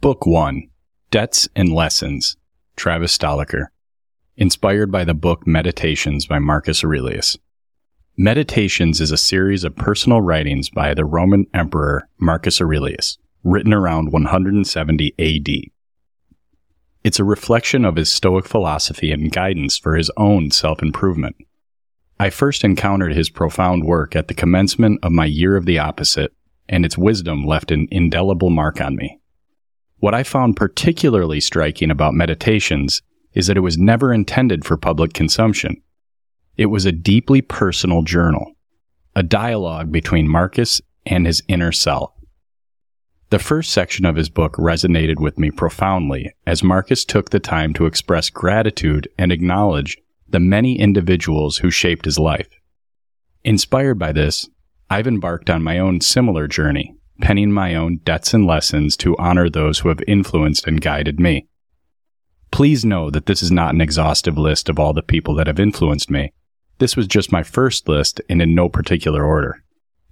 Book 1 Debts and Lessons, Travis Stoliker. Inspired by the book Meditations by Marcus Aurelius. Meditations is a series of personal writings by the Roman Emperor Marcus Aurelius, written around 170 AD. It's a reflection of his Stoic philosophy and guidance for his own self improvement. I first encountered his profound work at the commencement of my year of the opposite, and its wisdom left an indelible mark on me. What I found particularly striking about Meditations is that it was never intended for public consumption. It was a deeply personal journal, a dialogue between Marcus and his inner self. The first section of his book resonated with me profoundly as Marcus took the time to express gratitude and acknowledge the many individuals who shaped his life. Inspired by this, I've embarked on my own similar journey, penning my own debts and lessons to honor those who have influenced and guided me. Please know that this is not an exhaustive list of all the people that have influenced me. This was just my first list and in no particular order.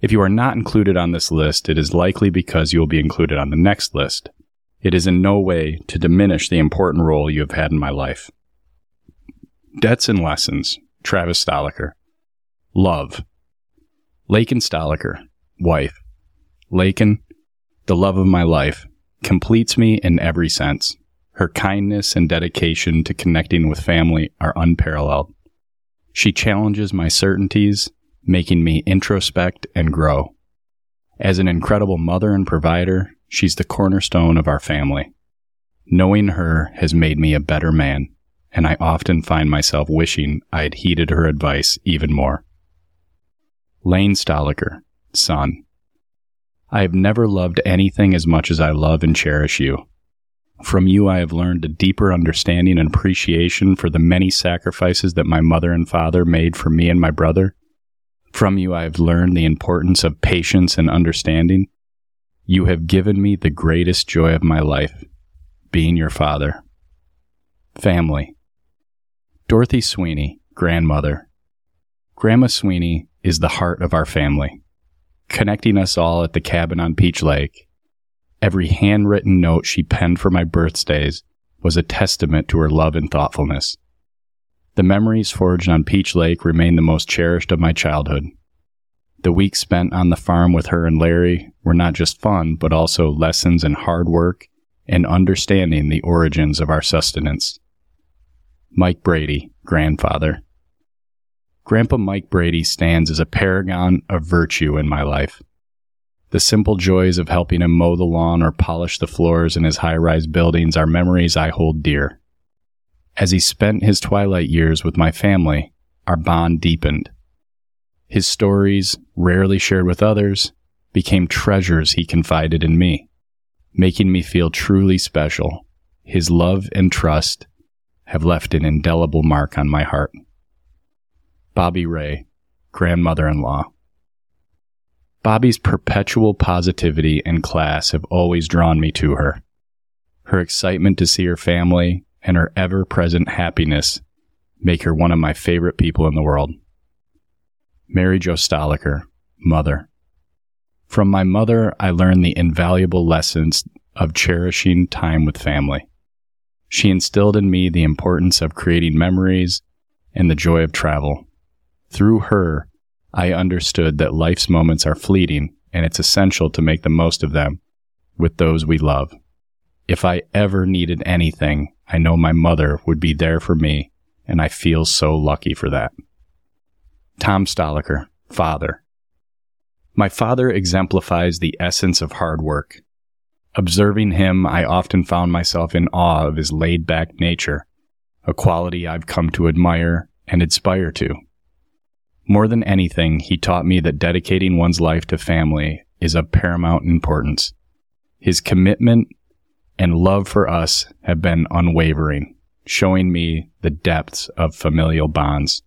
If you are not included on this list, it is likely because you will be included on the next list. It is in no way to diminish the important role you have had in my life. Debts and Lessons, Travis Stoliker. Love. Laken Stoliker, wife. Laken, the love of my life, completes me in every sense. Her kindness and dedication to connecting with family are unparalleled. She challenges my certainties making me introspect and grow. As an incredible mother and provider, she's the cornerstone of our family. Knowing her has made me a better man, and I often find myself wishing I had heeded her advice even more. Lane Stoliker, son. I have never loved anything as much as I love and cherish you. From you, I have learned a deeper understanding and appreciation for the many sacrifices that my mother and father made for me and my brother, from you, I have learned the importance of patience and understanding. You have given me the greatest joy of my life, being your father. Family. Dorothy Sweeney, grandmother. Grandma Sweeney is the heart of our family, connecting us all at the cabin on Peach Lake. Every handwritten note she penned for my birthdays was a testament to her love and thoughtfulness. The memories forged on Peach Lake remain the most cherished of my childhood. The weeks spent on the farm with her and Larry were not just fun, but also lessons in hard work and understanding the origins of our sustenance. Mike Brady, grandfather. Grandpa Mike Brady stands as a paragon of virtue in my life. The simple joys of helping him mow the lawn or polish the floors in his high rise buildings are memories I hold dear. As he spent his twilight years with my family, our bond deepened. His stories, rarely shared with others, became treasures he confided in me, making me feel truly special. His love and trust have left an indelible mark on my heart. Bobby Ray, grandmother in law. Bobby's perpetual positivity and class have always drawn me to her. Her excitement to see her family and her ever present happiness make her one of my favorite people in the world. Mary Jo Stoliker, Mother. From my mother, I learned the invaluable lessons of cherishing time with family. She instilled in me the importance of creating memories and the joy of travel. Through her, I understood that life's moments are fleeting and it's essential to make the most of them with those we love. If I ever needed anything, I know my mother would be there for me, and I feel so lucky for that. Tom Stoliker, father. My father exemplifies the essence of hard work. Observing him, I often found myself in awe of his laid back nature, a quality I've come to admire and aspire to. More than anything, he taught me that dedicating one's life to family is of paramount importance. His commitment and love for us have been unwavering, showing me the depths of familial bonds.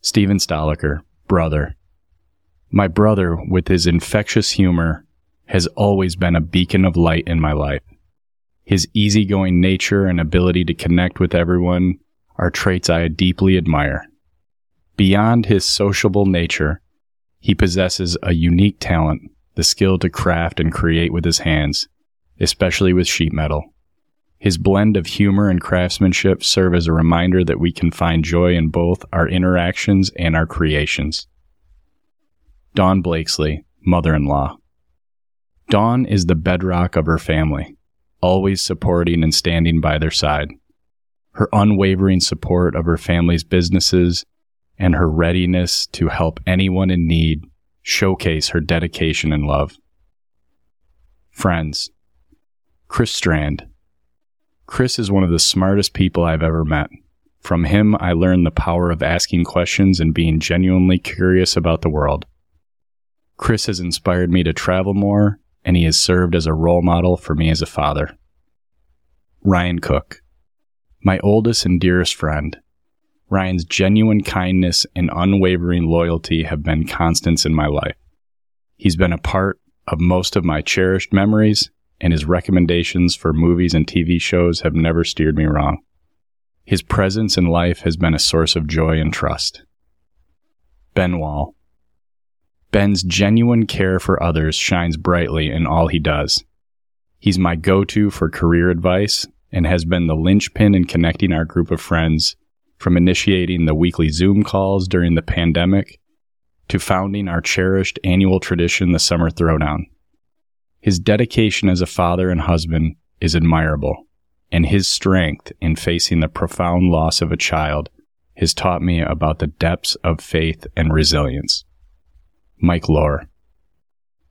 Stephen Stoliker, brother. My brother, with his infectious humor, has always been a beacon of light in my life. His easygoing nature and ability to connect with everyone are traits I deeply admire. Beyond his sociable nature, he possesses a unique talent, the skill to craft and create with his hands, especially with sheet metal. His blend of humor and craftsmanship serve as a reminder that we can find joy in both our interactions and our creations. Dawn Blakesley, mother in law. Dawn is the bedrock of her family, always supporting and standing by their side. Her unwavering support of her family's businesses and her readiness to help anyone in need showcase her dedication and love. Friends. Chris Strand. Chris is one of the smartest people I've ever met. From him, I learned the power of asking questions and being genuinely curious about the world. Chris has inspired me to travel more, and he has served as a role model for me as a father. Ryan Cook. My oldest and dearest friend. Ryan's genuine kindness and unwavering loyalty have been constants in my life. He's been a part of most of my cherished memories, and his recommendations for movies and TV shows have never steered me wrong. His presence in life has been a source of joy and trust. Ben Wall. Ben's genuine care for others shines brightly in all he does. He's my go to for career advice and has been the linchpin in connecting our group of friends from initiating the weekly Zoom calls during the pandemic to founding our cherished annual tradition, the Summer Throwdown. His dedication as a father and husband is admirable, and his strength in facing the profound loss of a child has taught me about the depths of faith and resilience. Mike Lohr.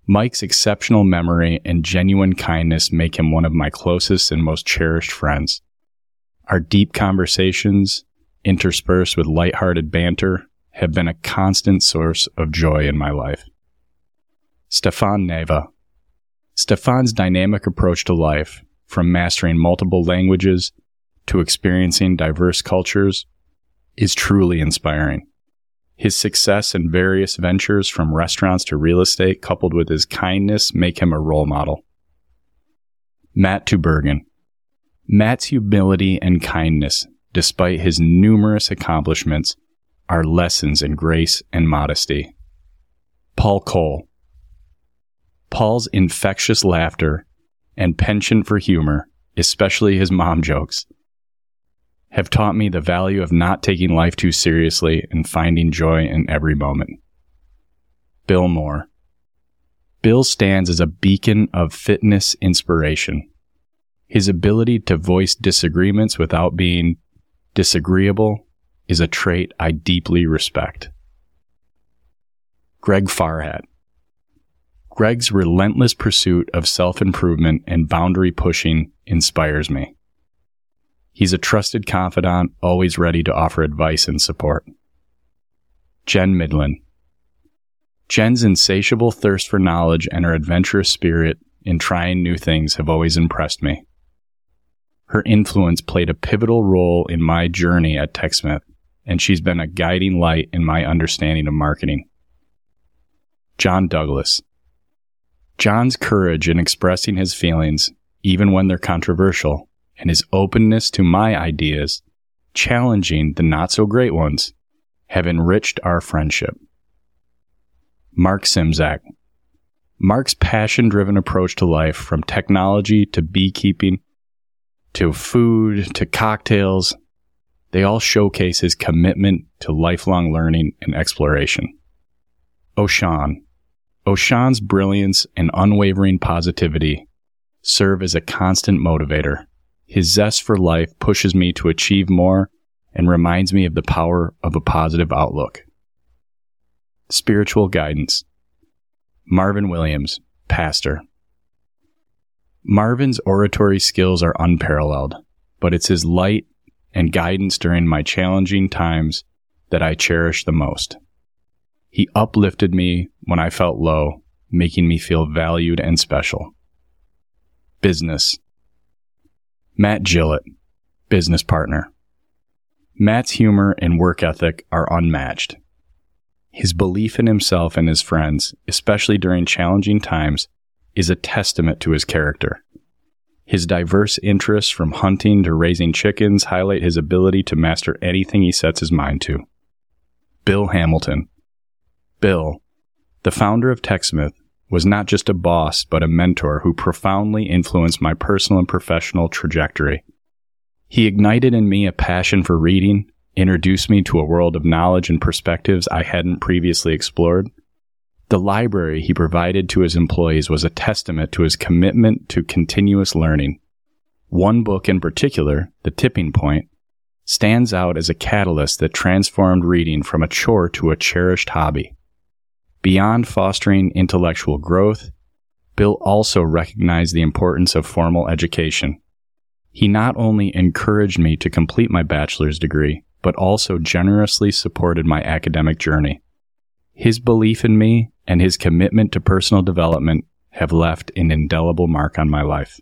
Mike's exceptional memory and genuine kindness make him one of my closest and most cherished friends. Our deep conversations, interspersed with lighthearted banter, have been a constant source of joy in my life. Stefan Neva. Stefan's dynamic approach to life, from mastering multiple languages to experiencing diverse cultures, is truly inspiring. His success in various ventures from restaurants to real estate, coupled with his kindness, make him a role model. Matt Tubergen. Matt's humility and kindness despite his numerous accomplishments, are lessons in grace and modesty. Paul Cole. Paul's infectious laughter and penchant for humor, especially his mom jokes, have taught me the value of not taking life too seriously and finding joy in every moment. Bill Moore. Bill stands as a beacon of fitness inspiration. His ability to voice disagreements without being disagreeable is a trait I deeply respect. Greg Farhat. Greg's relentless pursuit of self improvement and boundary pushing inspires me. He's a trusted confidant, always ready to offer advice and support. Jen Midland. Jen's insatiable thirst for knowledge and her adventurous spirit in trying new things have always impressed me. Her influence played a pivotal role in my journey at TechSmith, and she's been a guiding light in my understanding of marketing. John Douglas. John's courage in expressing his feelings, even when they're controversial, and his openness to my ideas, challenging the not so great ones, have enriched our friendship. Mark Simzak. Mark's passion driven approach to life, from technology to beekeeping to food to cocktails, they all showcase his commitment to lifelong learning and exploration. Oshan. Oshan's brilliance and unwavering positivity serve as a constant motivator. His zest for life pushes me to achieve more and reminds me of the power of a positive outlook. Spiritual guidance. Marvin Williams, pastor. Marvin's oratory skills are unparalleled, but it's his light and guidance during my challenging times that I cherish the most. He uplifted me when I felt low, making me feel valued and special. Business. Matt Gillett, business partner. Matt's humor and work ethic are unmatched. His belief in himself and his friends, especially during challenging times, is a testament to his character. His diverse interests from hunting to raising chickens highlight his ability to master anything he sets his mind to. Bill Hamilton. Bill, the founder of TechSmith, was not just a boss, but a mentor who profoundly influenced my personal and professional trajectory. He ignited in me a passion for reading, introduced me to a world of knowledge and perspectives I hadn't previously explored. The library he provided to his employees was a testament to his commitment to continuous learning. One book in particular, The Tipping Point, stands out as a catalyst that transformed reading from a chore to a cherished hobby. Beyond fostering intellectual growth, Bill also recognized the importance of formal education. He not only encouraged me to complete my bachelor's degree, but also generously supported my academic journey. His belief in me and his commitment to personal development have left an indelible mark on my life.